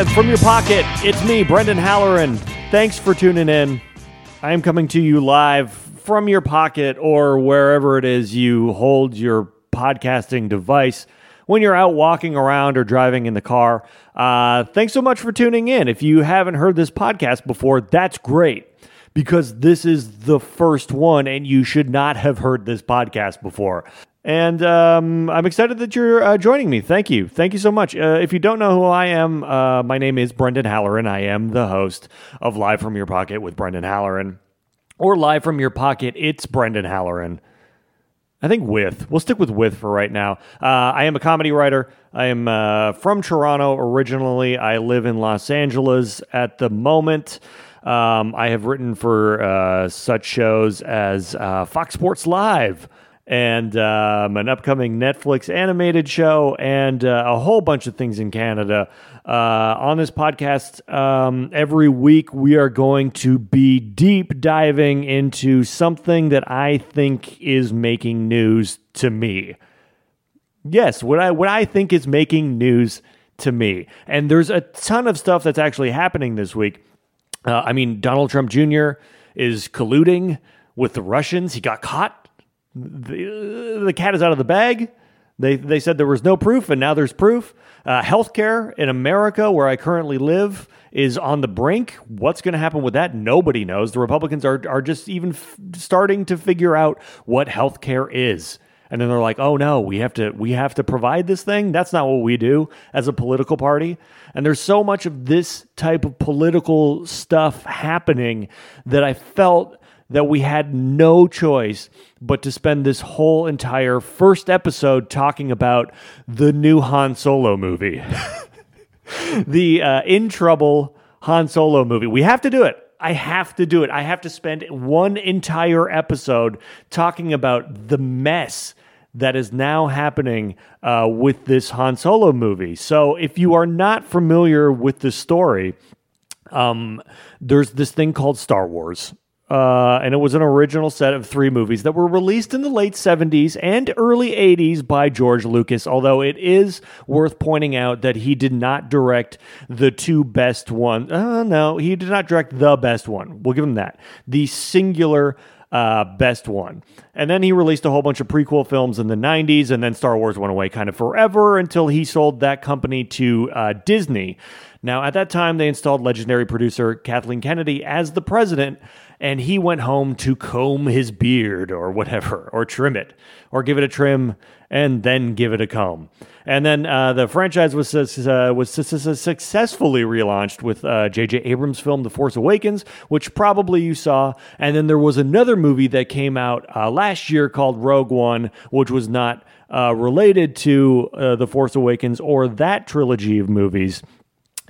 Live from your pocket, it's me, Brendan Halloran. Thanks for tuning in. I am coming to you live from your pocket or wherever it is you hold your podcasting device when you're out walking around or driving in the car. Uh, thanks so much for tuning in. If you haven't heard this podcast before, that's great because this is the first one and you should not have heard this podcast before. And um, I'm excited that you're uh, joining me. Thank you. Thank you so much. Uh, if you don't know who I am, uh, my name is Brendan Halloran. I am the host of Live from Your Pocket with Brendan Halloran. Or Live from Your Pocket, it's Brendan Halloran. I think with. We'll stick with with for right now. Uh, I am a comedy writer. I am uh, from Toronto originally. I live in Los Angeles at the moment. Um, I have written for uh, such shows as Fox Sports Live and um, an upcoming Netflix animated show, and uh, a whole bunch of things in Canada. Uh, on this podcast, um, every week we are going to be deep diving into something that I think is making news to me. Yes, what I what I think is making news to me, and there's a ton of stuff that's actually happening this week. Uh, I mean, Donald Trump Jr. is colluding with the Russians. He got caught the, the cat is out of the bag. They, they said there was no proof, and now there's proof. Uh, healthcare in America, where I currently live, is on the brink. What's going to happen with that? Nobody knows. The Republicans are, are just even f- starting to figure out what healthcare is. And then they're like, "Oh no, we have to we have to provide this thing." That's not what we do as a political party. And there's so much of this type of political stuff happening that I felt that we had no choice but to spend this whole entire first episode talking about the new Han Solo movie. the uh, In Trouble Han Solo movie. We have to do it. I have to do it. I have to spend one entire episode talking about the mess that is now happening uh, with this Han Solo movie. So, if you are not familiar with the story, um, there's this thing called Star Wars. Uh, and it was an original set of three movies that were released in the late 70s and early 80s by George Lucas. Although it is worth pointing out that he did not direct the two best ones. Uh, no, he did not direct the best one. We'll give him that. The singular uh, best one. And then he released a whole bunch of prequel films in the 90s, and then Star Wars went away kind of forever until he sold that company to uh, Disney. Now, at that time, they installed legendary producer Kathleen Kennedy as the president and he went home to comb his beard or whatever, or trim it, or give it a trim and then give it a comb. And then uh, the franchise was uh, was successfully relaunched with J.J. Uh, Abrams' film *The Force Awakens*, which probably you saw. And then there was another movie that came out uh, last year called *Rogue One*, which was not uh, related to *The Force Awakens* or that trilogy of movies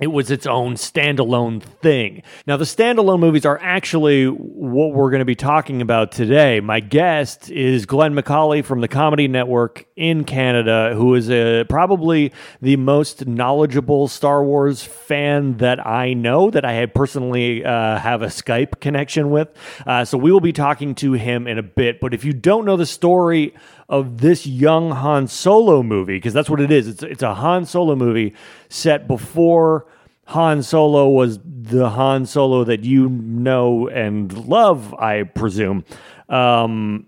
it was its own standalone thing. Now, the standalone movies are actually what we're going to be talking about today. My guest is Glenn Macaulay from the Comedy Network in Canada, who is a, probably the most knowledgeable Star Wars fan that I know, that I personally uh, have a Skype connection with. Uh, so we will be talking to him in a bit. But if you don't know the story of this young Han Solo movie, because that's what it is. It's it's a Han Solo movie set before Han Solo was the Han Solo that you know and love, I presume. Um,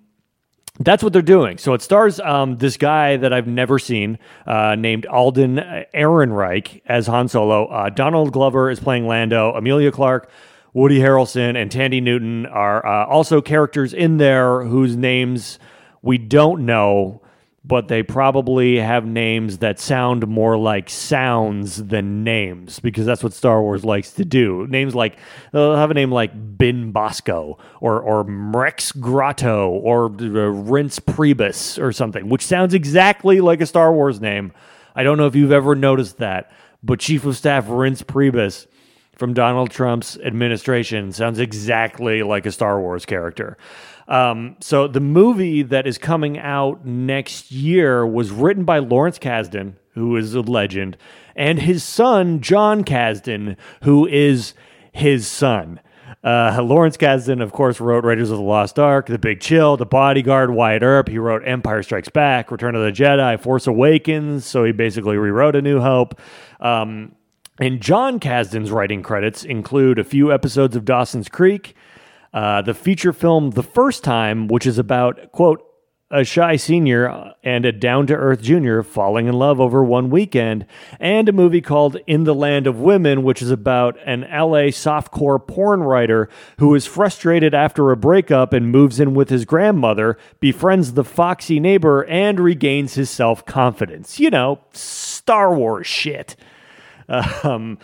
that's what they're doing. So it stars um, this guy that I've never seen uh, named Alden Ehrenreich as Han Solo. Uh, Donald Glover is playing Lando. Emilia Clarke, Woody Harrelson, and Thandie Newton are uh, also characters in there whose names we don't know, but they probably have names that sound more like sounds than names because that's what Star Wars likes to do. Names like they'll have a name like Bin Bosco or or Rex Grotto or uh, Reince Priebus or something, which sounds exactly like a Star Wars name. I don't know if you've ever noticed that, but Chief of Staff Reince Priebus from Donald Trump's administration sounds exactly like a Star Wars character. Um, so the movie that is coming out next year was written by Lawrence Kasdan, who is a legend, and his son John Kasdan, who is his son. Uh, Lawrence Kasdan, of course, wrote Raiders of the Lost Ark, The Big Chill, The Bodyguard, Wyatt Earp. He wrote Empire Strikes Back, Return of the Jedi, Force Awakens. So he basically rewrote A New Hope. Um, And John Kasdan's writing credits include a few episodes of Dawson's Creek, uh, the feature film The First Time, which is about, quote, a shy senior and a down to earth junior falling in love over one weekend, and a movie called In the Land of Women, which is about an LA softcore porn writer who is frustrated after a breakup and moves in with his grandmother, befriends the foxy neighbor, and regains his self confidence. You know, Star Wars shit. Um,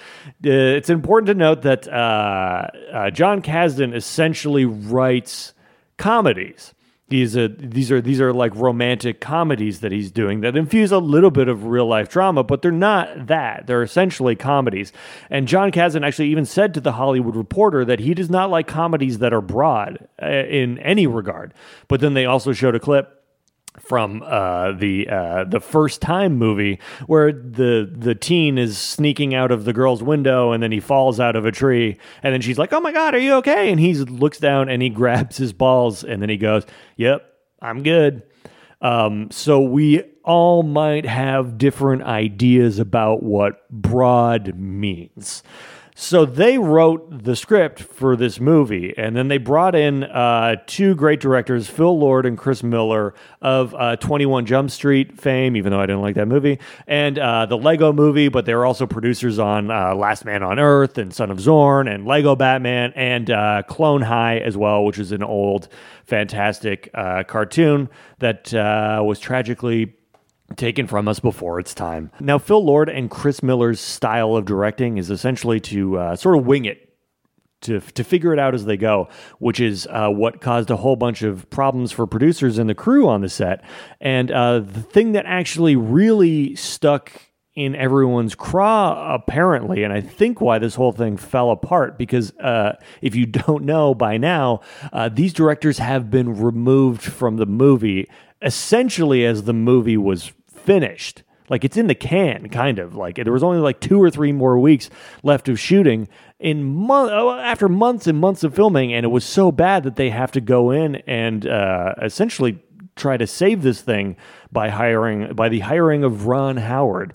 uh, it's important to note that uh, uh, John Kasdan essentially writes comedies. These are these are these are like romantic comedies that he's doing that infuse a little bit of real life drama, but they're not that. They're essentially comedies. And John Kasdan actually even said to the Hollywood Reporter that he does not like comedies that are broad uh, in any regard. But then they also showed a clip from uh, the uh, the first time movie where the the teen is sneaking out of the girl's window and then he falls out of a tree and then she's like oh my god are you okay? And he looks down and he grabs his balls and then he goes yep I'm good. Um, so we all might have different ideas about what broad means so they wrote the script for this movie, and then they brought in uh, two great directors, Phil Lord and Chris Miller of uh, 21 Jump Street fame, even though I didn't like that movie, and uh, the Lego movie, but they were also producers on uh, Last Man on Earth and Son of Zorn and Lego Batman and uh, Clone High as well, which is an old, fantastic uh, cartoon that was tragically taken from us before its time. Now, Phil Lord and Chris Miller's style of directing is essentially to uh, sort of wing it. To, to figure it out as they go, which is uh, what caused a whole bunch of problems for producers and the crew on the set. And uh, the thing that actually really stuck in everyone's craw, apparently, and I think why this whole thing fell apart. Because uh, if you don't know by now, uh, these directors have been removed from the movie essentially as the movie was finished. Like it's in the can, kind of. Like there was only like two or three more weeks left of shooting in month oh, after months and months of filming, and it was so bad that they have to go in and uh, essentially try to save this thing by hiring by the hiring of Ron Howard.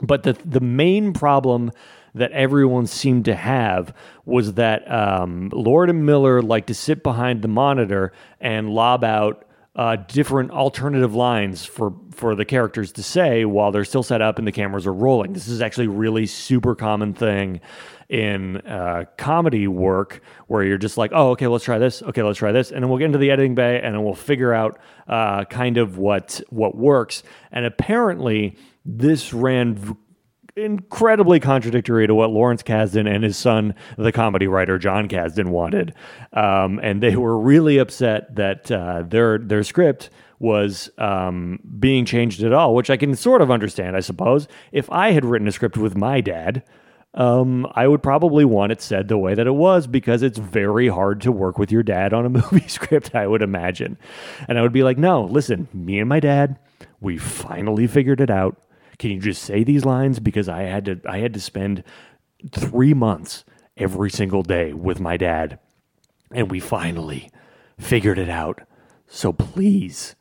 But the the main problem that everyone seemed to have was that um, Lord and Miller like to sit behind the monitor and lob out uh, different alternative lines for for the characters to say while they're still set up and the cameras are rolling. This is actually really super common thing in uh, comedy work where you're just like, oh, okay, let's try this. Okay, let's try this, and then we'll get into the editing bay and then we'll figure out uh, kind of what what works. And apparently, this ran. V- incredibly contradictory to what Lawrence Kasdan and his son, the comedy writer John Kasdan, wanted. Um, and they were really upset that uh, their their script was um, being changed at all, which I can sort of understand, I suppose. If I had written a script with my dad, um, I would probably want it said the way that it was because it's very hard to work with your dad on a movie script, I would imagine. And I would be like, no, listen, me and my dad, we finally figured it out can you just say these lines? Because I had to I had to spend three months every single day with my dad, and we finally figured it out. So please,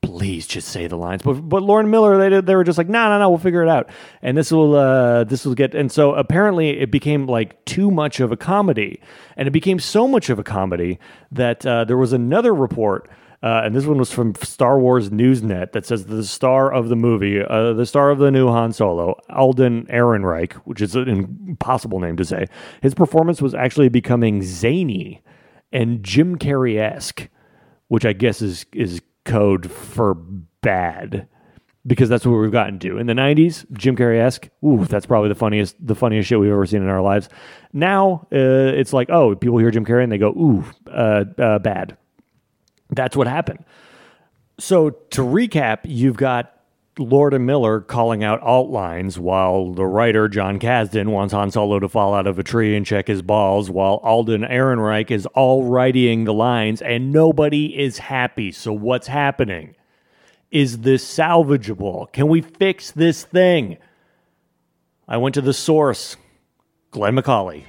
please just say the lines. But but Lauren Miller, they they were just like, no, no, no, we'll figure it out, and this will uh, this will get. And so apparently, it became like too much of a comedy, and it became so much of a comedy that uh, there was another report uh, and this one was from Star Wars Newsnet that says the star of the movie, uh, the star of the new Han Solo, Alden Ehrenreich, which is an impossible name to say, his performance was actually becoming zany and Jim Carrey esque, which I guess is is code for bad because that's what we've gotten to. In the 90s jim carrey esque ooh that's probably the funniest the funniest shit we've ever seen in our lives. Now uh, it's like oh people hear jim carrey and they go ooh uh, uh, bad that's what happened. So to recap, you've got Lord and Miller calling out alt lines while the writer John Kasdan wants Han Solo to fall out of a tree and check his balls, while Alden Ehrenreich is all writing the lines and nobody is happy. So what's happening? Is this salvageable? Can we fix this thing? I went to the source, Glenn Macaulay.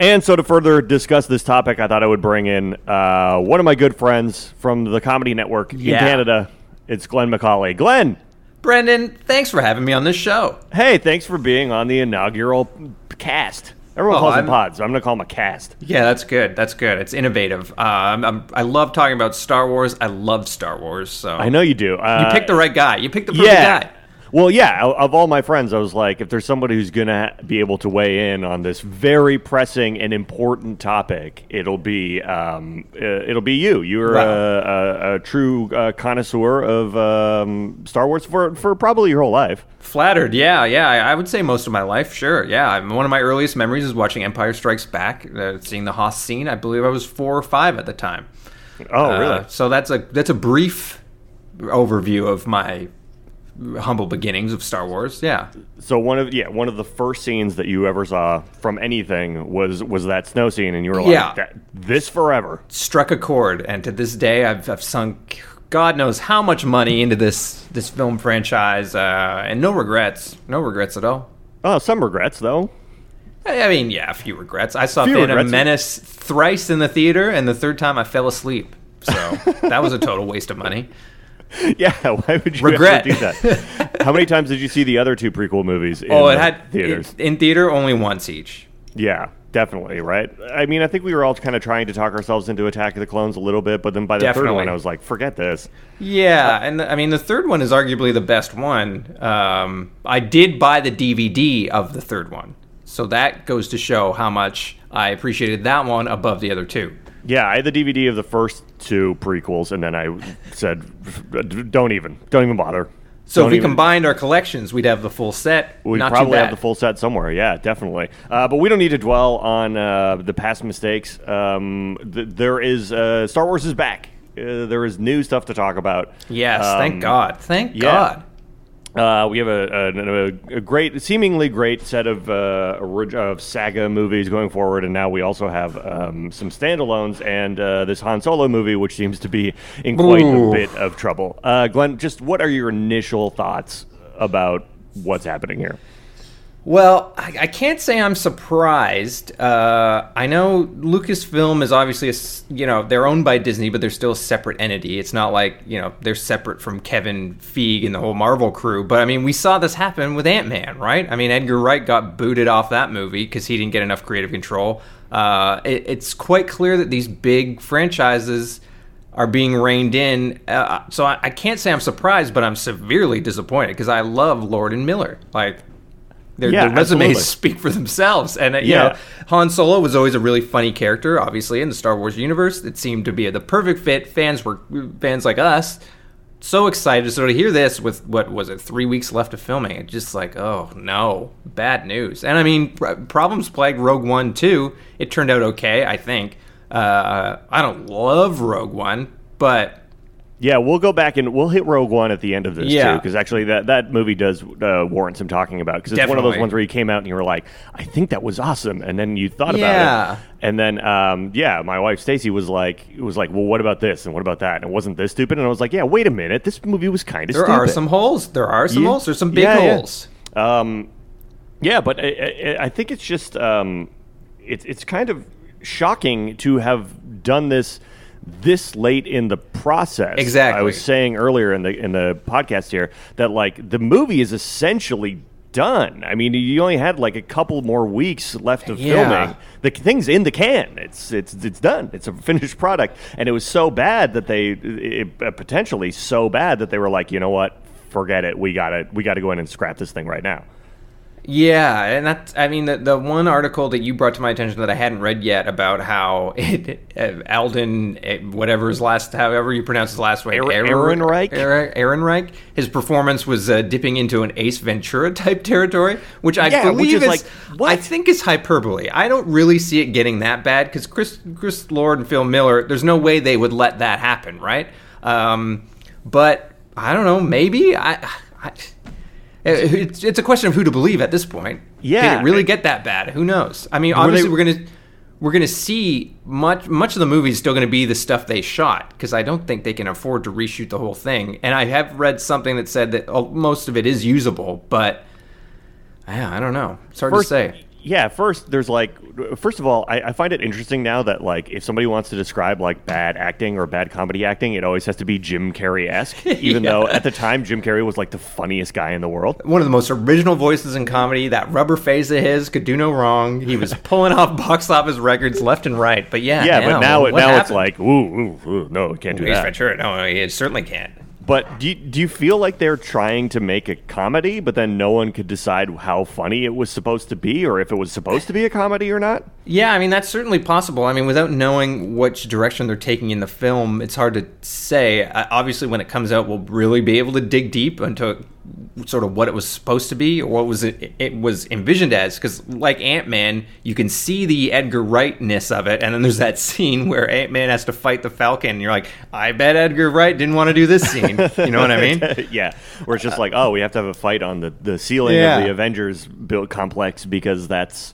And so, to further discuss this topic, I thought I would bring in uh, one of my good friends from the Comedy Network in Canada. It's Glenn Macaulay. Glenn, Brendan, thanks for having me on this show. hey, thanks for being on the inaugural cast. Everyone Oh, calls them I'm- pods, so I'm going to call them a cast. Yeah, that's good. That's good. It's innovative. Uh, I'm, I'm, I love talking about Star Wars. I love Star Wars. So I know you do. Uh, you picked the right guy. You picked the perfect yeah. guy. Well, yeah. Of all my friends, I was like, if there's somebody who's gonna be able to weigh in on this very pressing and important topic, it'll be um, uh, it'll be you. You're Wow. a, a, a true uh, connoisseur of um, Star Wars for for probably your whole life. Flattered. Yeah, yeah. I, would say most of my life. Sure. Yeah. One of my earliest memories is watching Empire Strikes Back, uh, seeing the Hoth scene. I believe I was four or five at the time. Oh, Uh, really? so that's a that's a brief overview of my humble beginnings of Star Wars. Yeah. So one of yeah one of the first scenes that you ever saw from anything was was that snow scene, and you were like, Yeah. "This forever." struck a chord, and to this day, I've, I've sunk God knows how much money into this this film franchise, uh, and no regrets, no regrets at all. Oh, some regrets though. I I mean, yeah, a few regrets. I saw Few Phantom regrets. Menace thrice in the theater, and the third time I fell asleep. So that was a total waste of money. Yeah, why would you Regret. do that? How many times did you see the other two prequel movies? In Oh, it had theaters. in, in theater only once each. Yeah, definitely, right? I mean, I think we were all kind of trying to talk ourselves into Attack of the Clones a little bit, but then by the third one, I was like, forget this. Yeah, and I mean the third one is arguably the best one. Um, I did buy the DVD of the third one, so that goes to show how much I appreciated that one above the other two. Yeah, I had the DVD of the first two prequels, and then I said, don't even, don't even bother. So Don't if we even- combined our collections, we'd have the full set. We Not probably have the full set somewhere. Yeah, definitely. Uh, but we don't need to dwell on uh, the past mistakes. Um, th- there is uh, Star Wars is back. Uh, there is new stuff to talk about. Yes, Um, thank God. Thank yeah. God. Uh, we have a, a, a great, seemingly great set of uh, of saga movies going forward, and now we also have um, some standalones and uh, this Han Solo movie, which seems to be in quite Ooh. a bit of trouble. Uh, Glenn, just what are your initial thoughts about what's happening here? Well, I, I can't say I'm surprised. Uh, I know Lucasfilm is obviously a you know they're owned by Disney, but they're still a separate entity. It's not like you know they're separate from Kevin Feige and the whole Marvel crew. But I mean, we saw this happen with Ant Man, right? I mean, Edgar Wright got booted off that movie because he didn't get enough creative control. Uh, it, it's quite clear that these big franchises are being reined in. Uh, so I, I can't say I'm surprised, but I'm severely disappointed because I love Lord and Miller. Like their, Yeah, their resumes absolutely. speak for themselves. And, uh, you Yeah. know, Han Solo was always a really funny character, obviously, in the Star Wars universe. It seemed to be the perfect fit. Fans were, fans like us, so excited. So to hear this with, what was it, three weeks left of filming, it's just like, oh, no, bad news. And I mean, problems plagued Rogue One, too. It turned out okay, I think. Uh, I don't love Rogue One, but Yeah, we'll go back and we'll hit Rogue One at the end of this Yeah. too, because actually that, that movie does uh, warrant some talking about. Because it's one of those ones where you came out and you were like, "I think that was awesome," and then you thought about it, and then um, yeah, my wife Stacy was like, "was like, well, what about this and what about that? And it wasn't this stupid." And I was like, "Yeah, wait a minute, this movie was kind of there stupid." are some holes. There are some Yeah. holes. There's some big Yeah, yeah. holes. Um, yeah, but I, I, I think it's just um, it's it's kind of shocking to have done this this late in the process. Exactly. I was saying earlier in the in the podcast here that like the movie is essentially done. I mean, you only had like a couple more weeks left of Yeah. filming. The thing's in the can. It's it's it's done. It's a finished product, and it was so bad that they it, uh, potentially so bad that they were like, you know what, forget it. We gotta we gotta go in and scrap this thing right now. Yeah, and that's I mean the the one article that you brought to my attention that I hadn't read yet about how it, uh, Alden uh, whatever his last however you pronounce his last name Aaron- Aaron- Ehrenreich? Aaron Ehrenreich his performance was uh, dipping into an Ace Ventura type territory, which I Yeah, which believe is like, what? I think is hyperbole. I don't really see it getting that bad because Chris Chris Lord and Phil Miller, there's no way they would let that happen, right? Um, but I don't know, maybe I. I it's, it's a question of who to believe at this point. Yeah. Did it really get that bad? Who knows? I mean, obviously they- we're gonna we're gonna see much much of the movie is still gonna be the stuff they shot because I don't think they can afford to reshoot the whole thing. And I have read something that said that uh, most of it is usable, but yeah, I don't know. It's hard First- to say. Yeah, first there's like, first of all, I, I, find it interesting now that like if somebody wants to describe like bad acting or bad comedy acting, it always has to be Jim Carrey esque. Even yeah. though at the time Jim Carrey was like the funniest guy in the world, one of the most original voices in comedy. That rubber face of his could do no wrong. He was pulling off box office records left and right. But yeah, yeah, now, but now it, now happened? it's like, ooh, ooh, ooh, no, it can't do that. Ventura, no, it certainly can't. But do you, do you feel like they're trying to make a comedy, but then no one could decide how funny it was supposed to be, or if it was supposed to be a comedy or not? Yeah, I mean that's certainly possible. I mean, without knowing which direction they're taking in the film, it's hard to say. Obviously, when it comes out, we'll really be able to dig deep into sort of what it was supposed to be or what was it, it was envisioned as because like ant-man you can see the edgar wrightness of it and then there's that scene where ant-man has to fight the falcon and you're like i bet edgar wright didn't want to do this scene you know what i mean yeah where it's just like oh we have to have a fight on the, the ceiling yeah. of the avengers built complex because that's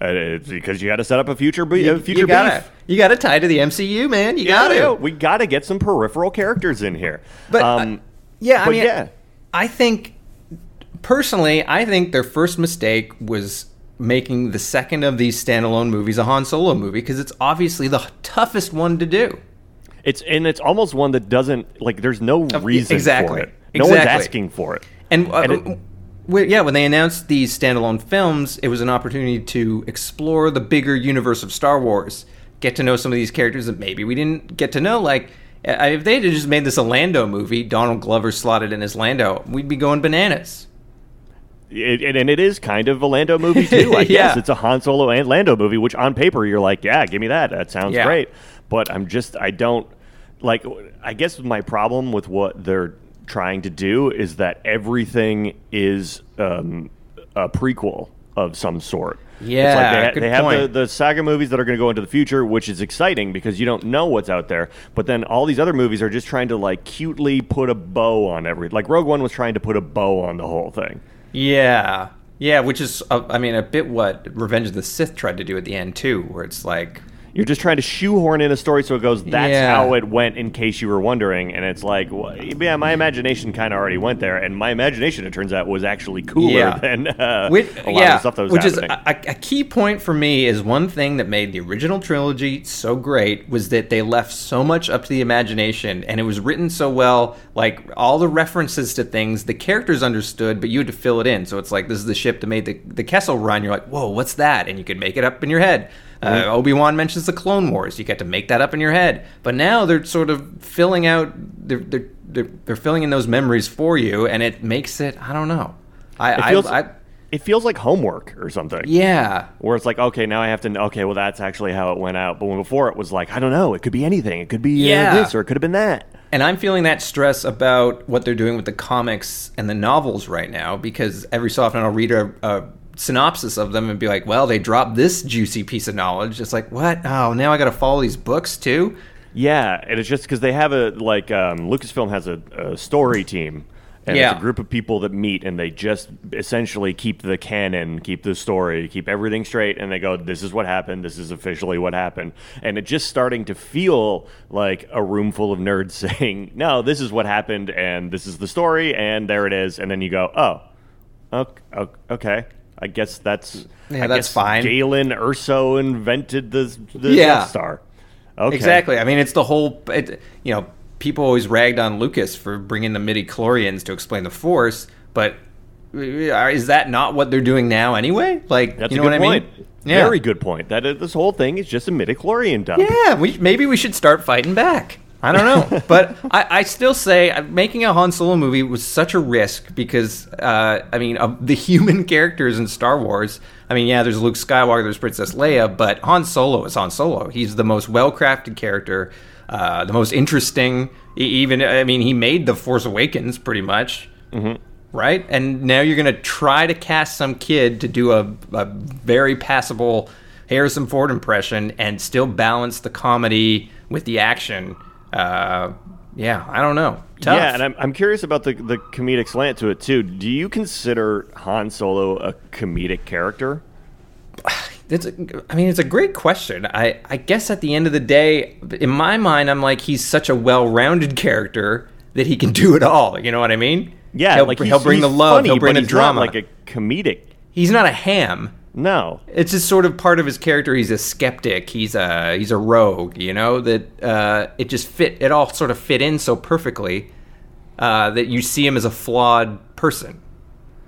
uh, because you got to set up a future, be- you, future you gotta, beef. You got to tie to the MCU, man. You got to. We got to get some peripheral characters in here. But um, uh, yeah, I mean, yeah. I think personally, I think their first mistake was making the second of these standalone movies a Han Solo movie because it's obviously the toughest one to do. It's and it's almost one that doesn't like. There's no reason exactly. for it. No exactly. one's asking for it. And, uh, and it, yeah, when they announced these standalone films, it was an opportunity to explore the bigger universe of Star Wars, get to know some of these characters that maybe we didn't get to know, like if they had just made this a Lando movie, Donald Glover slotted in as Lando, we'd be going bananas. It, and it is kind of a Lando movie too. I yeah. guess it's a Han Solo and Lando movie, which on paper you're like, yeah, give me that. That sounds yeah. great. But I'm just, I don't like. I guess my problem with what they're trying to do is that everything is um, a prequel of some sort. Yeah, like they, ha- they have the, the saga movies that are going to go into the future, which is exciting because you don't know what's out there. But then all these other movies are just trying to like cutely put a bow on every. Like Rogue One was trying to put a bow on the whole thing. Yeah, yeah, which is, uh, I mean, a bit what Revenge of the Sith tried to do at the end too, where it's like you're just trying to shoehorn in a story so it goes, that's yeah. how it went, in case you were wondering. And it's like, well, yeah, my imagination kind of already went there. And my imagination, it turns out, was actually cooler yeah. than uh, which, a lot yeah, of stuff that was Which happening. is a, a, key point for me is one thing that made the original trilogy so great was that they left so much up to the imagination and it was written so well. Like all the references to things, the characters understood, but you had to fill it in. So it's like, this is the ship that made the, the Kessel run. You're like, whoa, what's that? And you could make it up in your head. Uh, Obi Wan mentions the Clone Wars. You get to make that up in your head. But now they're sort of filling out. They're they're they're, they're filling in those memories for you, and it makes it. I don't know. I it feels, I, I, it feels like homework or something. Yeah. Where it's like, okay, now I have to. Okay, well, that's actually how it went out. But when before it was like, I don't know. It could be anything. It could be uh, yeah. uh, this, or it could have been that. And I'm feeling that stress about what they're doing with the comics and the novels right now because every so often I'll read a, a synopsis of them and be like, well, they dropped this juicy piece of knowledge. It's like, what? Oh, now I got to follow these books too. Yeah, and it's just because they have a like um, Lucasfilm has a, a story team. And yeah. it's a group of people that meet and they just essentially keep the canon, keep the story, keep everything straight, and they go, This is what happened, this is officially what happened. And it's just starting to feel like a room full of nerds saying, No, this is what happened, and this is the story, and there it is. And then you go, Oh, okay. I guess that's yeah, I that's guess fine. Galen Erso invented the the yeah. Death Star. Okay. Exactly. I mean, it's the whole. It, you know, people always ragged on Lucas for bringing the midi chlorians to explain the Force, but uh, is that not what they're doing now anyway? Like, that's you know a good what point. I mean? Yeah. Very good point. That uh, this whole thing is just a midi chlorian dump. Yeah, we maybe we should start fighting back. I don't know, but I, I, still say uh, making a Han Solo movie was such a risk because uh, I mean of the human characters in Star Wars. I mean, yeah, there's Luke Skywalker, there's Princess Leia, but Han Solo is Han Solo. He's the most well-crafted character, uh, the most interesting. Even I mean, he made the Force Awakens pretty much. Mm-hmm. Right, and now you're going to try to cast some kid to do a, a very passable Harrison Ford impression and still balance the comedy with the action uh, yeah, I don't know. Tough. Yeah, and I'm, I'm curious about the, the comedic slant to it too. Do you consider Han Solo a comedic character? It's a, I mean, it's a great question. I, I guess at the end of the day, in my mind, I'm like, he's such a well rounded character that he can do it all. You know what I mean? Yeah, he'll, like he'll bring the love, funny, he'll bring the drama. like a comedic. He's not a ham. No. It's just sort of part of his character. He's a skeptic. He's a he's a rogue. You know that uh, it just fit. It all sort of fit in so perfectly uh, that you see him as a flawed person,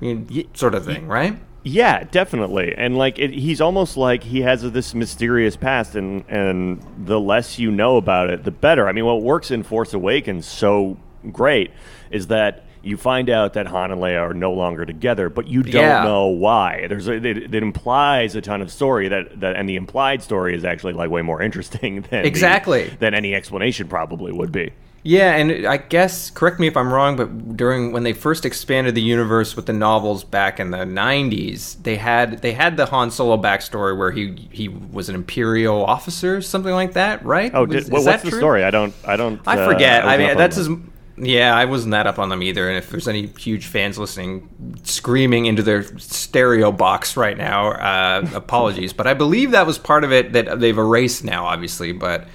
I mean, sort of thing, right? Yeah, definitely. And like it, he's almost like he has this mysterious past and and the less you know about it, the better. I mean, what works in Force Awakens so great is that you find out that Han and Leia are no longer together, but you don't Yeah. know why. There's a, it, it implies a ton of story that, that and the implied story is actually like way more interesting than the- Exactly. than any explanation probably would be. Yeah, and I guess correct me if I'm wrong, but during when they first expanded the universe with the novels back in the '90s, they had they had the Han Solo backstory where he he was an Imperial officer, something like that, right? Oh, Was- did, is what, that what's the true? story? I don't I don't I uh, forget. I mean, that's that. as yeah, I wasn't that up on them either. And if there's any huge fans listening, screaming into their stereo box right now, uh, apologies. But I believe that was part of it that they've erased now, obviously. But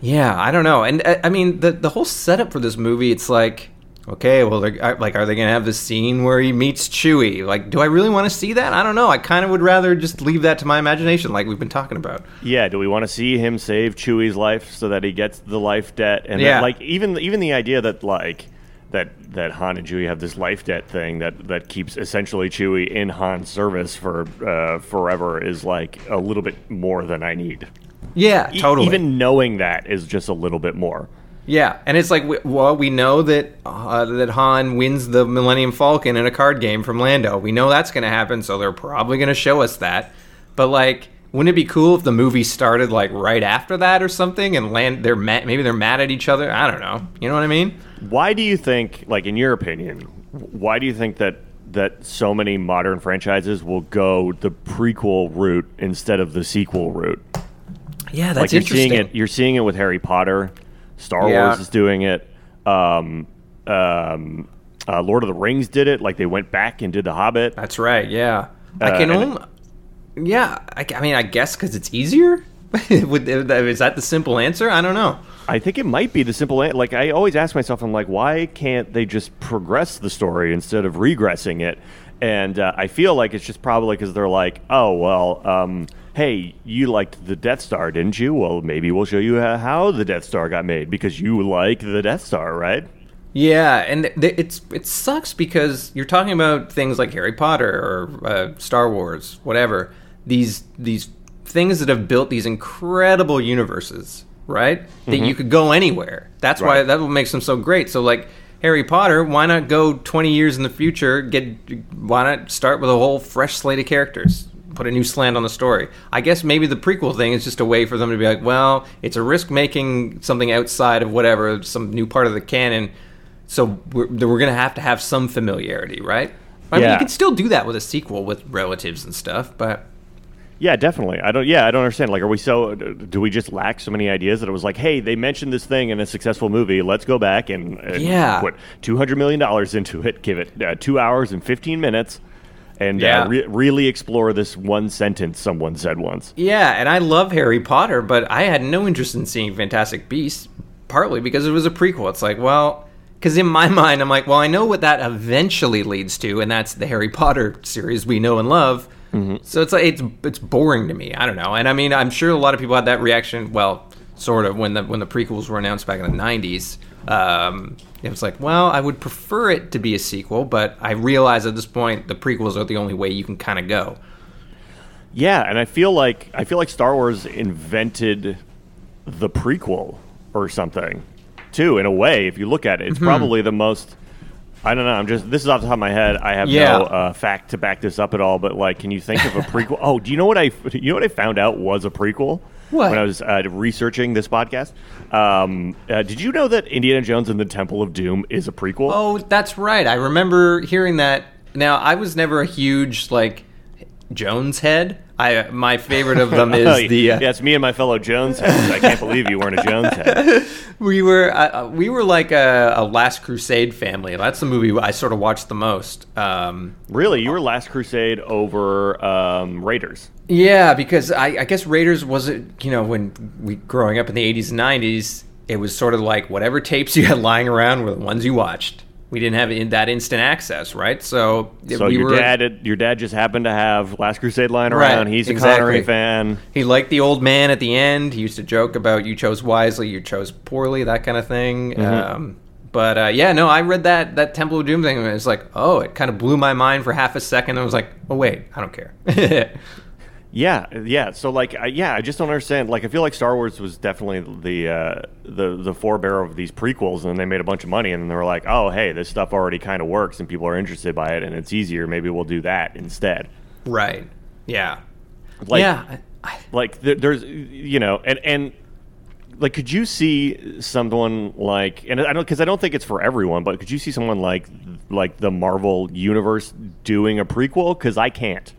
yeah, I don't know. And uh, I mean, the the whole setup for this movie, it's like. Okay, well, they're, like, are they going to have the scene where he meets Chewie? Like, do I really want to see that? I don't know. I kind of would rather just leave that to my imagination, like we've been talking about. Yeah, do we want to see him save Chewie's life so that he gets the life debt? And Yeah. then, like even even the idea that like that that Han and Chewie have this life debt thing that that keeps essentially Chewie in Han's service for uh, forever is like a little bit more than I need. Yeah, E- totally. even knowing that is just a little bit more. Yeah, and it's like, well, we know that uh, that Han wins the Millennium Falcon in a card game from Lando. We know that's going to happen, so they're probably going to show us that. But like, wouldn't it be cool if the movie started like right after that or something, and land they're mad, maybe they're mad at each other? I don't know. You know what I mean? Why do you think, like in your opinion, why do you think that that so many modern franchises will go the prequel route instead of the sequel route? Yeah, that's like you're interesting. seeing it you're seeing it with Harry Potter, Star Yeah. Wars is doing it. Um, um, uh, Lord of the Rings did it. Like they went back and did The Hobbit. That's right. Yeah, I Uh, can and- only. Yeah, I, I mean, I guess because it's easier. Would- Is that the simple answer? I don't know. I think it might be the simple an- like I always ask myself I'm like why can't they just progress the story instead of regressing it and uh, I feel like it's just probably because they're like oh well um, hey you liked the Death Star didn't you well maybe we'll show you how the Death Star got made because you like the Death Star right Yeah, and it's it sucks because you're talking about things like Harry Potter or uh, Star Wars, whatever. These these things that have built these incredible universes, right? That you could go anywhere. That's why Right. that what makes them so great. So like Harry Potter, why not go 20 years in the future? Get why not start with a whole fresh slate of characters? Put a new slant on the story. I guess maybe the prequel thing is just a way for them to be like, well, it's a risk making something outside of whatever, some new part of the canon. So we're, we're going to have to have some familiarity, right? I mean, you can still do that with a sequel with relatives and stuff, but Yeah, definitely. I don't. Yeah, I don't understand. Like, are we so? Do we just lack so many ideas that it was like, hey, they mentioned this thing in a successful movie. Let's go back and, and Yeah. put two hundred million dollars into it. Give it uh, two hours and fifteen minutes, and Yeah. uh, re- really explore this one sentence someone said once. Yeah, and I love Harry Potter, but I had no interest in seeing Fantastic Beasts, partly because it was a prequel. It's like, well, because in my mind, I'm like, well, I know what that eventually leads to, and that's the Harry Potter series we know and love. So it's like it's it's boring to me. I don't know, and I mean, I'm sure a lot of people had that reaction. Well, sort of when the when the prequels were announced back in the '90s. Um, it was like, well, I would prefer it to be a sequel, but I realize at this point the prequels are the only way you can kind of go. Yeah, and I feel like I feel like Star Wars invented the prequel or something, too. In a way, if you look at it, Mm-hmm. it's probably the most. I don't know. I'm just. This is off the top of my head. I have Yeah. no uh, fact to back this up at all. But like, can you think of a prequel? oh, do you know what I? You know what I found out was a prequel What? when I was uh, researching this podcast. Um, uh, did you know that Indiana Jones and the Temple of Doom is a prequel? Oh, that's right. I remember hearing that. Now, I was never a huge like Jones head. I my favorite of them is the uh, yeah, it's me and my fellow Jones heads. I can't believe you weren't a Jones head. we were uh, uh, we were like a, a Last Crusade family. That's the movie I sort of watched the most. Um, Really, you were Last Crusade over um, Raiders. yeah, because I, I guess Raiders was it you know when we growing up in the '80s and '90s, it was sort of like whatever tapes you had lying around were the ones you watched. We didn't have in- that instant access, right? So, So we your were, dad, your dad just happened to have Last Crusade lying Right, around. He's a exactly. Connery fan. He liked the old man at the end. He used to joke about you chose wisely, you chose poorly, that kind of thing. Mm-hmm. Um, but uh, yeah, no, I read that that Temple of Doom thing, and it's like, oh, it kind of blew my mind for half a second. I was like, oh wait, I don't care. Yeah, yeah. So like, I, yeah, I just don't understand. Like, I feel like Star Wars was definitely the uh, the the forebearer of these prequels, and they made a bunch of money, and then they were like, oh, hey, this stuff already kind of works, and people are interested by it, and it's easier. Maybe we'll do that instead. right? Yeah. Like, yeah. Like there, there's, you know, and and like, could you see someone like, and I don't, because I don't think it's for everyone, but could you see someone like like the Marvel universe doing a prequel? Because I can't.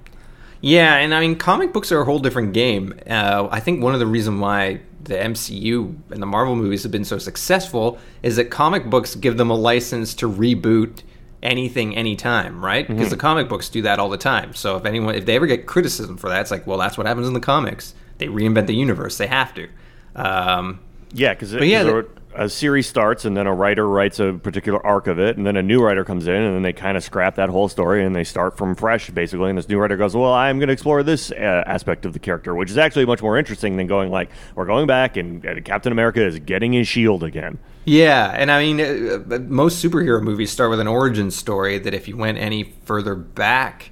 Yeah, and I mean, comic books are a whole different game. Uh, I think one of the reasons why the MCU and the Marvel movies have been so successful is that comic books give them a license to reboot anything anytime, right? Because the comic books do that all the time. So if anyone, if they ever get criticism for that, it's like, well, that's what happens in the comics. They reinvent the universe. They have to. Um, Yeah, because yeah, a series starts and then a writer writes a particular arc of it, and then a new writer comes in, and then they kind of scrap that whole story and they start from fresh, basically. And this new writer goes, "Well, I'm going to explore this uh, aspect of the character, which is actually much more interesting than going like, we're going back and, and Captain America is getting his shield again." Yeah, and I mean, uh, uh, most superhero movies start with an origin story that if you went any further back,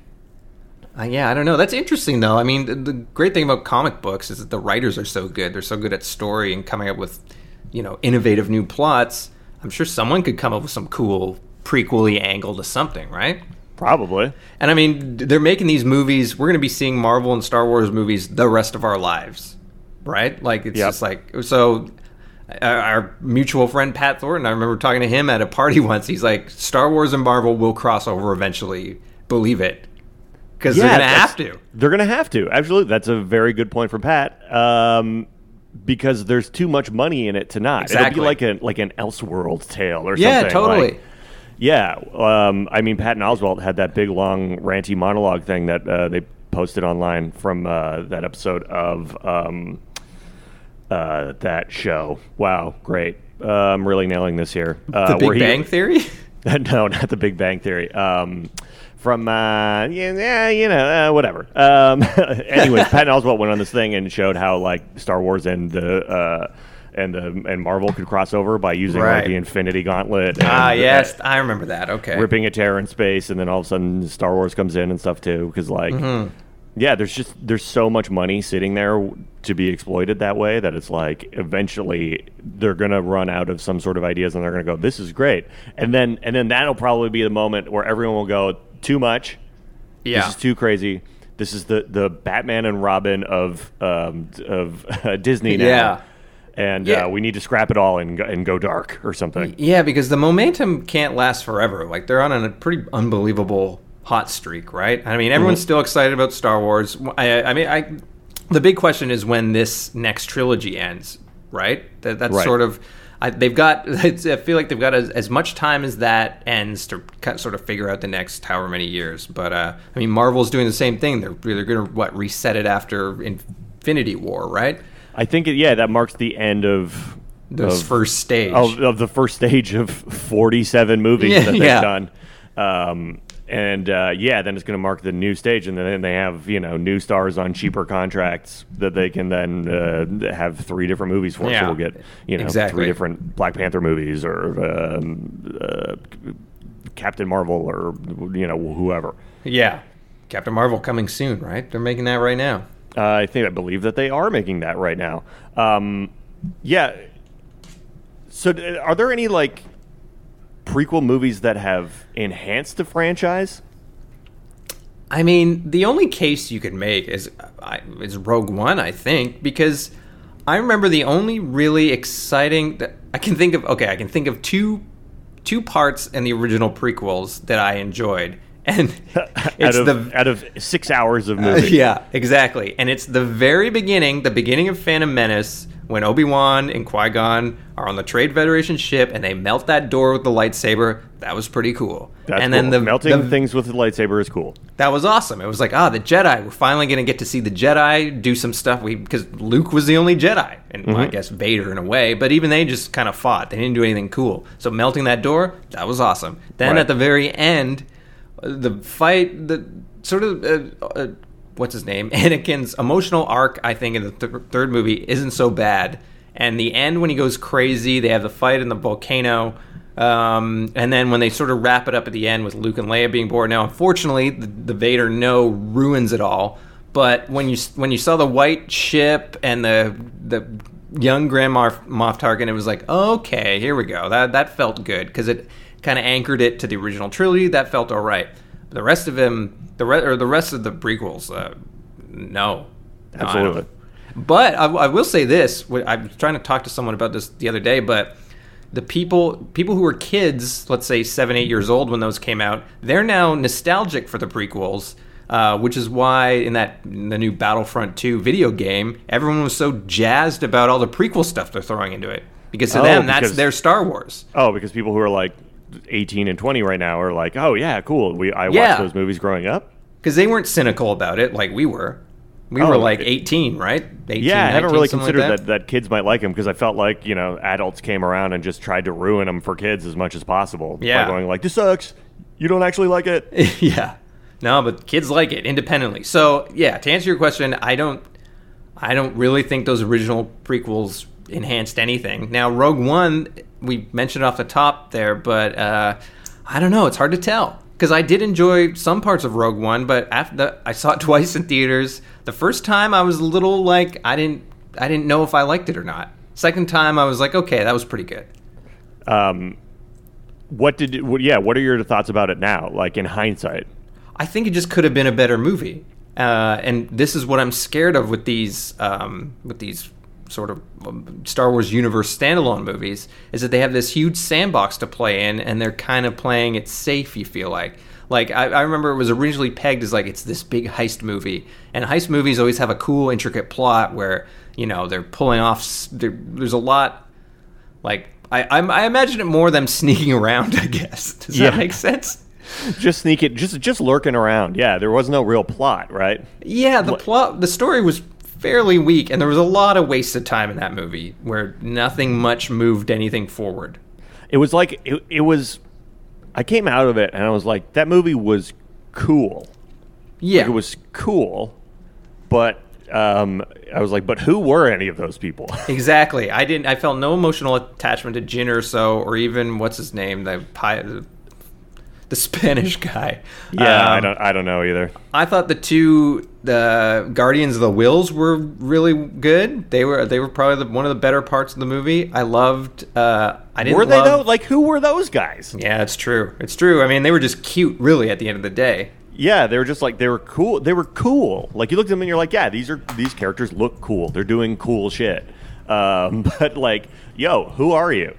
uh, yeah, I don't know. That's interesting, though. I mean, the, the great thing about comic books is that the writers are so good. They're so good at story and coming up with, you know, innovative new plots. I'm sure someone could come up with some cool prequely angle to something, right? Probably. And I mean, they're making these movies. We're going to be seeing Marvel and Star Wars movies the rest of our lives, right? Like it's Yep. just like so. Our, our mutual friend Pat Thornton, I remember talking to him at a party once. He's like, "Star Wars and Marvel will cross over eventually. Believe it, because they're going to have to." They're going to have to. Absolutely, that's a very good point from Pat. Um, because there's too much money in it to not. Exactly. It'll be like a like an Elseworld tale or Yeah, something. Yeah, totally. like- Yeah, um, I mean, Patton Oswalt had that big, long, ranty monologue thing that uh, they posted online from uh, that episode of um, uh, that show. Wow, great! Uh, I'm really nailing this here. Uh, the Big where he- Bang Theory. no, not the Big Bang Theory. Um, from uh, yeah, you know, uh, whatever. Um, anyways, Patton Oswalt went on this thing and showed how like Star Wars and the uh, and the and Marvel could cross over by using like Right. the Infinity Gauntlet. And, ah, yes, I remember that. Okay. ripping a tear in space, and then all of a sudden Star Wars comes in and stuff too. Because like, Mm-hmm. yeah, there's just there's so much money sitting there to be exploited that way that it's like eventually they're gonna run out of some sort of ideas, and they're gonna go, "This is great," and then and then that'll probably be the moment where everyone will go, "Too much. yeah. This is too crazy." This is the, the Batman and Robin of um, of Disney now, Yeah. and Yeah. Uh, we need to scrap it all and go, and go dark or something. Yeah, because the momentum can't last forever. Like they're on a pretty unbelievable hot streak, right? I mean, everyone's still excited about Star Wars. I, I mean, I the big question is when this next trilogy ends, right? That, that's Right. sort of. I, they've got. I feel like they've got as, as much time as that ends to sort of figure out the next however many years. But uh, I mean, Marvel's doing the same thing. They're they're going to what reset it after Infinity War, right? I think, it, yeah, that marks the end of of- first stage. of, of the first stage of 47 movies Yeah, that they've yeah. done. Um, and uh, yeah, then it's going to mark the new stage, and then they have you know new stars on cheaper contracts that they can then uh, have three different movies for. Yeah, so we'll get you know exactly. three different Black Panther movies or um, uh, Captain Marvel or you know whoever. yeah, Captain Marvel coming soon, right? They're making that right now. Uh, I think I believe that they are making that right now. Um, yeah. So, are there any like prequel movies that have enhanced the franchise? I mean, the only case you could make is is Rogue One, I think, because I remember the only really exciting that I can think of. Okay, I can think of two two parts in the original prequels that I enjoyed, and it's out of the out of six hours of uh, movie. yeah, exactly. And it's the very beginning, the beginning of Phantom Menace, when Obi Wan and Qui Gon are on the Trade Federation ship and they melt that door with the lightsaber. That was pretty cool. That's and cool. then the melting the- things with the lightsaber is cool. that was awesome. It was like, ah, the Jedi. We're finally going to get to see the Jedi do some stuff. We because Luke was the only Jedi, and well, I guess Vader in a way. But even they just kind of fought. They didn't do anything cool. So melting that door, that was awesome. Then Right. at the very end, the fight, the sort of. Uh, uh, What's his name? Anakin's emotional arc, I think, in the th- third movie isn't so bad. And the end, when he goes crazy, they have the fight in the volcano. Um, and then when they sort of wrap it up at the end with Luke and Leia being born, now unfortunately the, the Vader no ruins it all. But when you when you saw the white ship and the the young Grand Moff, Moff Tarkin, it was like okay, here we go. That that felt good because it kind of anchored it to the original trilogy. That felt all right. The rest of him, the re- or the rest of the prequels, uh, no, No, Absolutely. but I, I will say this: I was trying to talk to someone about this the other day, but the people people who were kids, let's say seven, eight years old when those came out, they're now nostalgic for the prequels. Uh, which is why in that in the new Battlefront 2 video game, everyone was so jazzed about all the prequel stuff they're throwing into it because to Oh, them that's their Star Wars. Oh, because people who are like 18 and 20 right now are like, oh yeah, cool. We I Yeah. watched those movies growing up. Because they weren't cynical about it like we were. We Oh, were like 18, right? 18, Yeah, I haven't really something like considered that. that kids might like them because I felt like you know adults came around and just tried to ruin them for kids as much as possible. Yeah. by going like this sucks. You don't actually like it. yeah. No, but kids like it independently. So yeah, to answer your question, I don't I don't really think those original prequels enhanced anything. Now Rogue One, we mentioned it off the top there, but uh, I don't know. It's hard to tell because I did enjoy some parts of Rogue One, but after the, I saw it twice in theaters. The first time I was a little like I didn't I didn't know if I liked it or not. Second time I was like, okay, that was pretty good. Um, what did what, yeah? What are your thoughts about it now? Like in hindsight, I think it just could have been a better movie. Uh, and this is what I'm scared of with these um, with these sort of um, Star Wars universe standalone movies is that they have this huge sandbox to play in, and they're kind of playing it safe. You feel like. Like I, I remember it was originally pegged as like it's this big heist movie, and heist movies always have a cool, intricate plot where you know they're pulling off. There, there's a lot like I, I I imagine it more them sneaking around. I guess does Yeah. that make sense? just sneaking, just just lurking around. Yeah, there was no real plot, right? Yeah, the plot, the story was fairly weak, and there was a lot of wasted time in that movie where nothing much moved anything forward. It was like it, it was. I came out of it and I was like, that movie was cool. Yeah, Like, it was cool, but um, I was like, but who were any of those people? exactly. I didn't. I felt no emotional attachment to Jyn Erso, or even what's his name, the pi- the, the Spanish guy. yeah, I Um, don't. I don't know either. I thought the two the Guardians of the Whills were really good. They were they were probably the, one of the better parts of the movie. I loved. Uh, I didn't. Were they love- though? Like, who were those guys? Yeah, it's true. It's true. I mean, they were just cute, really, at the end of the day. Yeah, they were just like they were cool. They were cool. Like you looked at them and you're like, yeah, these are these characters look cool. They're doing cool shit. Um, but like, yo, who are you?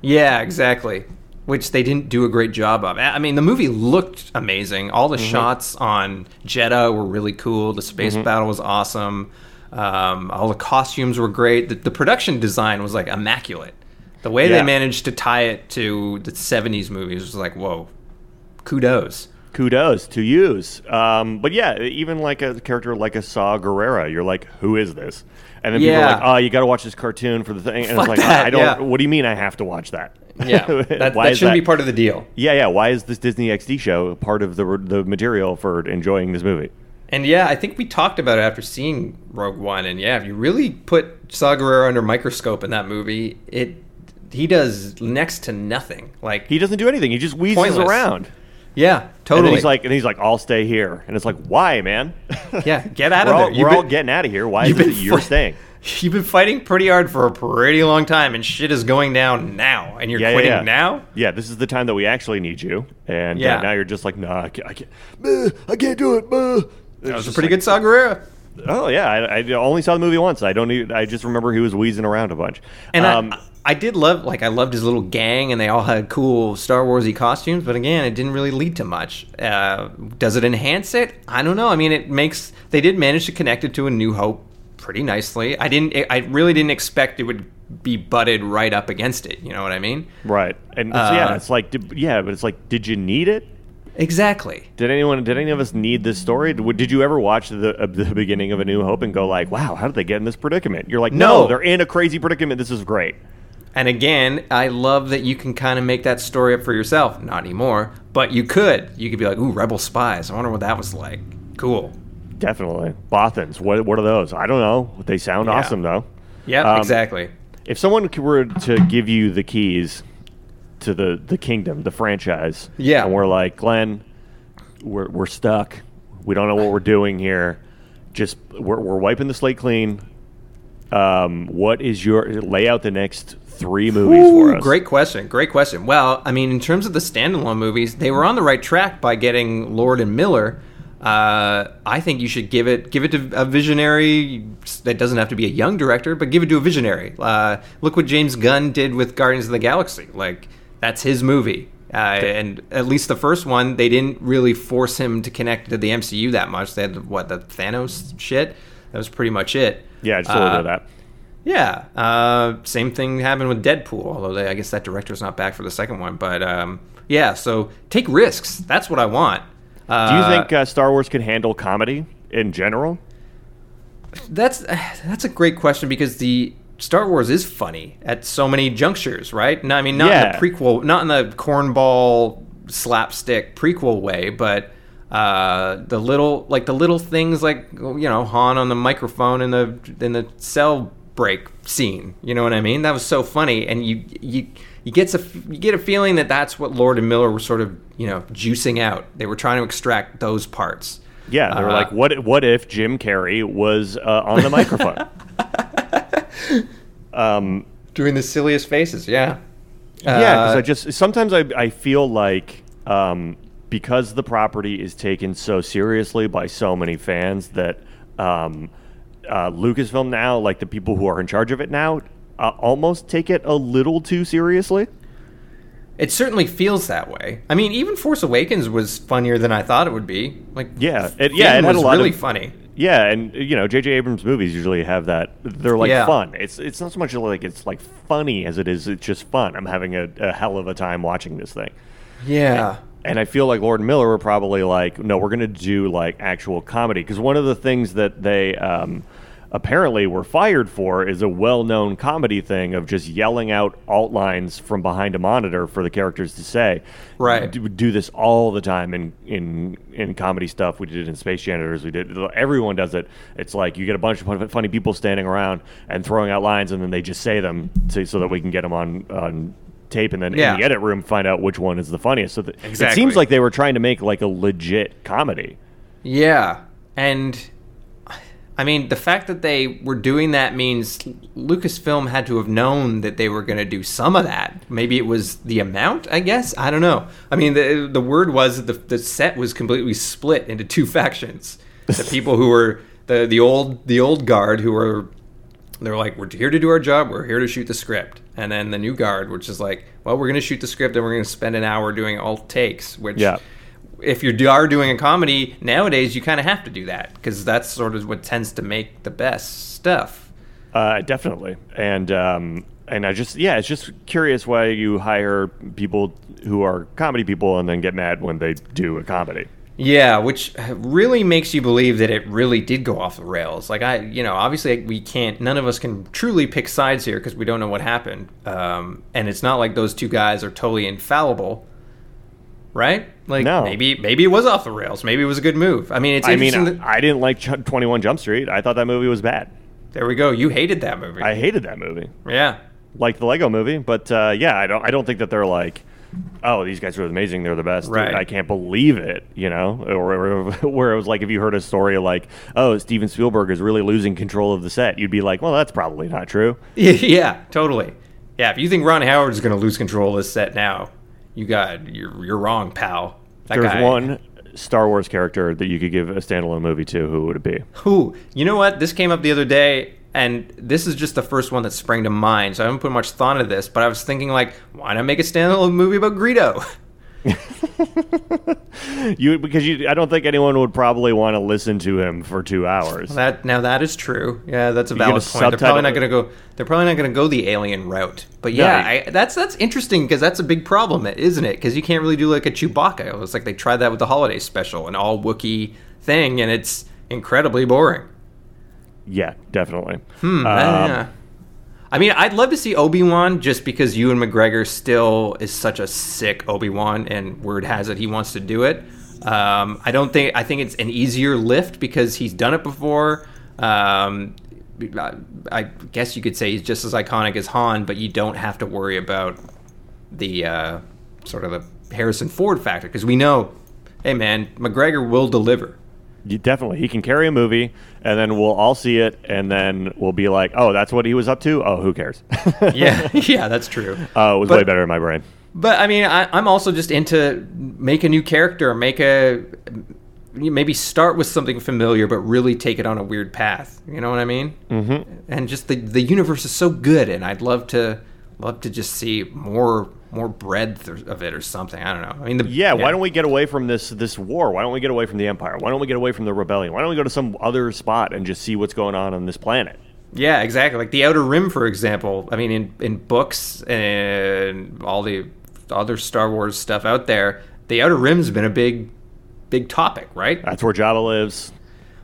Yeah, exactly. Which they didn't do a great job of. I mean, the movie looked amazing. All the Mm-hmm. shots on Jedha were really cool. The space battle was awesome. Um, all the costumes were great. The, the production design was like immaculate. The way Yeah. they managed to tie it to the '70s movies was like, whoa, kudos. Kudos to use. Um, but yeah, even like a character like a Saw Gerrera, you're like, who is this? And then people are like, oh, you got to watch this cartoon for the thing. And Fuck it's like, that, I don't. yeah. What do you mean I have to watch that? Yeah, that, Why that shouldn't be part of the deal. Yeah, yeah. Why is this Disney XD show part of the the material for enjoying this movie? And yeah, I think we talked about it after seeing Rogue One. And yeah, if you really put Saw Gerrera under microscope in that movie, it he does next to nothing. Like He doesn't do anything. He just wheezes Pointless. around. yeah, totally. then he's like, and he's like, I'll stay here. And it's like, why, man? Yeah, get out we're of all, there. We're all getting out of here. Why is it been you're staying? You've been fighting pretty hard for a pretty long time, and shit is going down now, and you're Yeah, yeah, quitting yeah. now. Yeah, this is the time that we actually need you. And Yeah. uh, now you're just like, nah, I can't. I can't, uh, I can't do it. Uh. That was a pretty good Saw Gerrera. Oh yeah, I, I only saw the movie once. I don't. Need, I just remember he was wheezing around a bunch. And um, I, I did love, like, I loved his little gang, and they all had cool Star Warsy costumes. But again, it didn't really lead to much. Uh, does it enhance it? I don't know. I mean, it makes they did manage to connect it to a New Hope pretty nicely. I didn't. I really didn't expect it would be butted right up against it. You know what I mean? Right. And uh, yeah, it's like did, yeah, but it's like, did you need it? Exactly. Did anyone? Did any of us need this story? Did you ever watch the uh, the beginning of A New Hope and go like, "Wow, how did they get in this predicament?" You're like, "No, no they're in a crazy predicament. This is great." And again, I love that you can kind of make that story up for yourself. Not anymore, but you could. You could be like, "Ooh, rebel spies. I wonder what that was like." Cool. Definitely. Bothans. What what are those? I don't know. They sound yeah. awesome though. Yeah, um, exactly. If someone were to give you the keys to the the kingdom, the franchise. Yeah. And we're like, Glenn, we're we're stuck. We don't know what we're doing here. Just we're we're wiping the slate clean. Um, what is your lay out the next three movies Ooh, for us? Great question. Great question. Well, I mean, in terms of the standalone movies, they were on the right track by getting Lord and Miller. Uh, I think you should give it give it to a visionary that doesn't have to be a young director, but give it to a visionary. Uh, look what James Gunn did with Guardians of the Galaxy. Like that's his movie. Uh, and at least the first one, they didn't really force him to connect to the MCU that much. They had what the Thanos shit. That was pretty much it. Yeah, I just a little bit of that. Yeah. Uh, same thing happened with Deadpool, although they, I guess that director's not back for the second one. But um, yeah, so take risks. That's what I want. Uh, Do you think uh, Star Wars can handle comedy in general? That's that's a great question because the Star Wars is funny at so many junctures, right? No, I mean, not yeah. in the prequel, not in the cornball slapstick prequel way, but uh, the little like the little things like you know Han on the microphone in the in the cell break scene. You know what I mean? That was so funny, and you you you get a you get a feeling that that's what Lord and Miller were sort of you know juicing out. They were trying to extract those parts. Yeah, they were uh, like, what what if Jim Carrey was uh, on the microphone? um, Doing the silliest faces, yeah. Yeah, because I uh, just sometimes I I feel like um, because the property is taken so seriously by so many fans that um, uh, Lucasfilm now, like the people who are in charge of it now, uh, almost take it a little too seriously. It certainly feels that way. I mean, even Force Awakens was funnier than I thought it would be. Like, yeah, it, yeah, it had a lot really of, funny. Yeah, and you know, J.J. Abrams movies usually have that. They're like yeah. fun. It's it's not so much like it's like funny as it is. It's just fun. I'm having a, a hell of a time watching this thing. Yeah. And, and I feel like Lord and Miller were probably like, no, we're going to do like actual comedy because one of the things that they um, apparently we were fired for is a well-known comedy thing of just yelling out alt lines from behind a monitor for the characters to say. Right. We do this all the time in in in comedy stuff. We did it in Space Janitors. We did. Everyone does it. It's like you get a bunch of funny people standing around and throwing out lines, and then they just say them to, so that we can get them on on tape and then yeah. in the edit room find out which one is the funniest. So exactly. it seems like they were trying to make like a legit comedy. Yeah. And I mean, the fact that they were doing that means Lucasfilm had to have known that they were going to do some of that. Maybe it was the amount, I guess. I don't know. I mean, the the word was that the, the set was completely split into two factions. The people who were the the old the old guard who were they're like, we're here to do our job. We're here to shoot the script. And then the new guard, which is like, well, we're going to shoot the script and we're going to spend an hour doing all takes, which yeah if you are doing a comedy nowadays, you kind of have to do that because that's sort of what tends to make the best stuff. Uh, definitely, and um, and I just yeah, it's just curious why you hire people who are comedy people and then get mad when they do a comedy. Yeah, which really makes you believe that it really did go off the rails. Like I, you know, obviously we can't. None of us can truly pick sides here because we don't know what happened. Um, and it's not like those two guys are totally infallible right? Like no. maybe maybe it was off the rails. Maybe it was a good move. I mean, it's. I mean, that, I didn't like Twenty One Jump Street. I thought that movie was bad. There we go. You hated that movie. I hated that movie. Yeah, like the Lego Movie, but uh, yeah, I don't. I don't think that they're like. Oh, these guys are amazing. They're the best. Right. I can't believe it, you know? Or, or, where it was like, if you heard a story like, oh, Steven Spielberg is really losing control of the set, you'd be like, well, that's probably not true. yeah, totally. Yeah, if you think Ron Howard is going to lose control of this set now, you got you're you're wrong, pal. That There's guy. one Star Wars character that you could give a standalone movie to. Who would it be? Who? You know what? This came up the other day, and this is just the first one that sprang to mind. So I haven't put much thought into this, but I was thinking like, why not make a standalone movie about Greedo? you because you, I don't think anyone would probably want to listen to him for two hours. That now that is true. Yeah, that's a valid point. They're probably not going to go. They're probably not going to go the alien route. But yeah, No, I, that's that's interesting because that's a big problem, isn't it? Because you can't really do like a Chewbacca. It was like they tried that with the holiday special, an all Wookiee thing, and it's incredibly boring. Yeah, definitely. Hmm, Um, yeah. I mean, I'd love to see Obi Wan just because Ewan McGregor still is such a sick Obi Wan, and word has it he wants to do it. Um, I don't think I think it's an easier lift because he's done it before. Um, I- guess you could say he's just as iconic as Han, but you don't have to worry about the uh, sort of the Harrison Ford factor because we know, hey man, McGregor will deliver. Definitely, he can carry a movie, and then we'll all see it, and then we'll be like, "Oh, that's what he was up to." Oh, who cares? Yeah, yeah, that's true. uh, it was But- way better in my brain. But I mean, I, I'm also just into make a new character, make a maybe start with something familiar, but really take it on a weird path. You know what I mean? Mm-hmm. And just the the universe is so good, and I'd love to love to just see more more breadth of it or something. I don't know. I mean, the, Yeah, why don't we get away from this this war? Why don't we get away from the empire? Why don't we get away from the rebellion? Why don't we go to some other spot and just see what's going on on this planet? Yeah, exactly. Like the Outer Rim, for example. I mean, in in books and all the other Star Wars stuff out there, the Outer Rim's been a big big topic, right? That's where Jabba lives.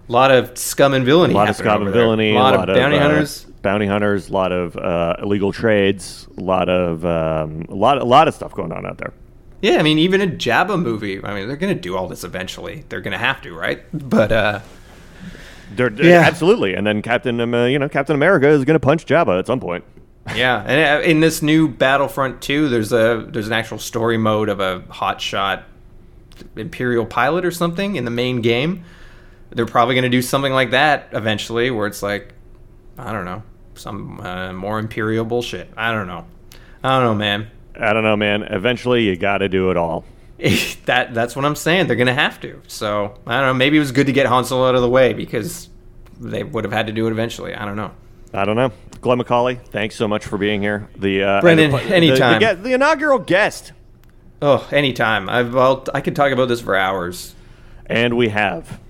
A lot of scum and villainy. A lot of scum and villainy. A lot, of bounty uh, hunters. bounty hunters. A lot of uh, illegal trades. A lot of um, a lot a lot of stuff going on out there. Yeah, I mean, even a Jabba movie. I mean, they're gonna do all this eventually. They're gonna have to, right? But uh, They're, they're- Yeah. absolutely. And then Captain, um, uh, you know, Captain America is going to punch Jabba at some point. yeah, and uh, in this new Battlefront 2, there's a there's an actual story mode of a hotshot Imperial pilot or something in the main game. They're probably gonna do something like that eventually, where it's like, I don't know, some uh, more Imperial bullshit. I don't know. I don't know, man. I don't know, man. Eventually, you got to do it all. that that's what I'm saying. They're gonna have to. So I don't know. Maybe it was good to get Han Solo out of the way because they would have had to do it eventually. I don't know. I don't know. Glenn Macaulay, thanks so much for being here. The uh, Brendan, the- the- anytime. The, the inaugural guest, Oh, anytime. I've well, I could talk about this for hours. and we have.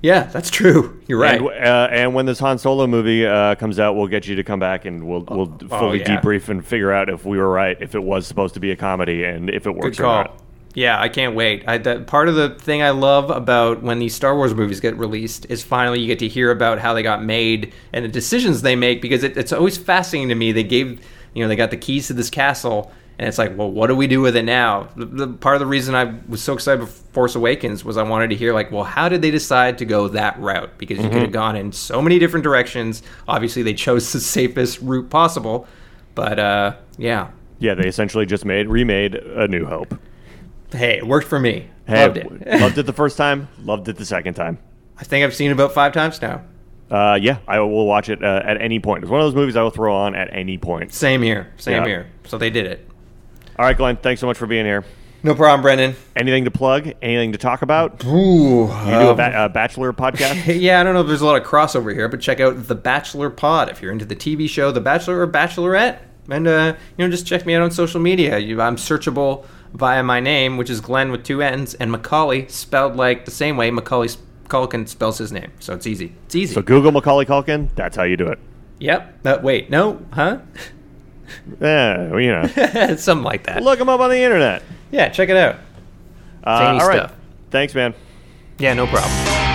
Yeah, that's true. You're right. And, uh, and when this Han Solo movie uh, comes out, we'll get you to come back and we'll we'll fully Oh, yeah. debrief and figure out if we were right, if it was supposed to be a comedy, and if it works Good or not. Yeah, I can't wait. I, that, part of the thing I love about when these Star Wars movies get released is finally you get to hear about how they got made and the decisions they make because it, it's always fascinating to me. They gave, you know, they got the keys to this castle and it's like, well, what do we do with it now? The, the part of the reason I was so excited for Force Awakens was I wanted to hear like, well, how did they decide to go that route? Because you could have gone in so many different directions. Obviously, they chose the safest route possible, but uh, yeah, Yeah, they essentially just made remade A New Hope. hey, it worked for me. Hey, Loved it. loved it the first time, loved it the second time. I think I've seen it about five times now. Uh, yeah, I will watch it uh, at any point. It's one of those movies I will throw on at any point. Same here. Same Yeah. here. So they did it. All right, Glenn, thanks so much for being here. No problem, Brendan. Anything to plug? Anything to talk about? You Ooh. do a ba- uh, Bachelor podcast? yeah, I don't know if there's a lot of crossover here, but check out The Bachelor Pod if you're into the TV show The Bachelor or Bachelorette. And, uh, you know, just check me out on social media. You, I'm searchable via my name, which is Glenn with two N's, and Macaulay, spelled like the same way Macaulay Culkin spells his name. So it's easy. It's easy. So Google Macaulay Culkin. That's how you do it. yep. Uh, wait, no? Huh? Yeah, well, you know, Something like that. look them up on the internet. Yeah, check it out. Uh, all right, stuff. thanks, man. Yeah, no problem.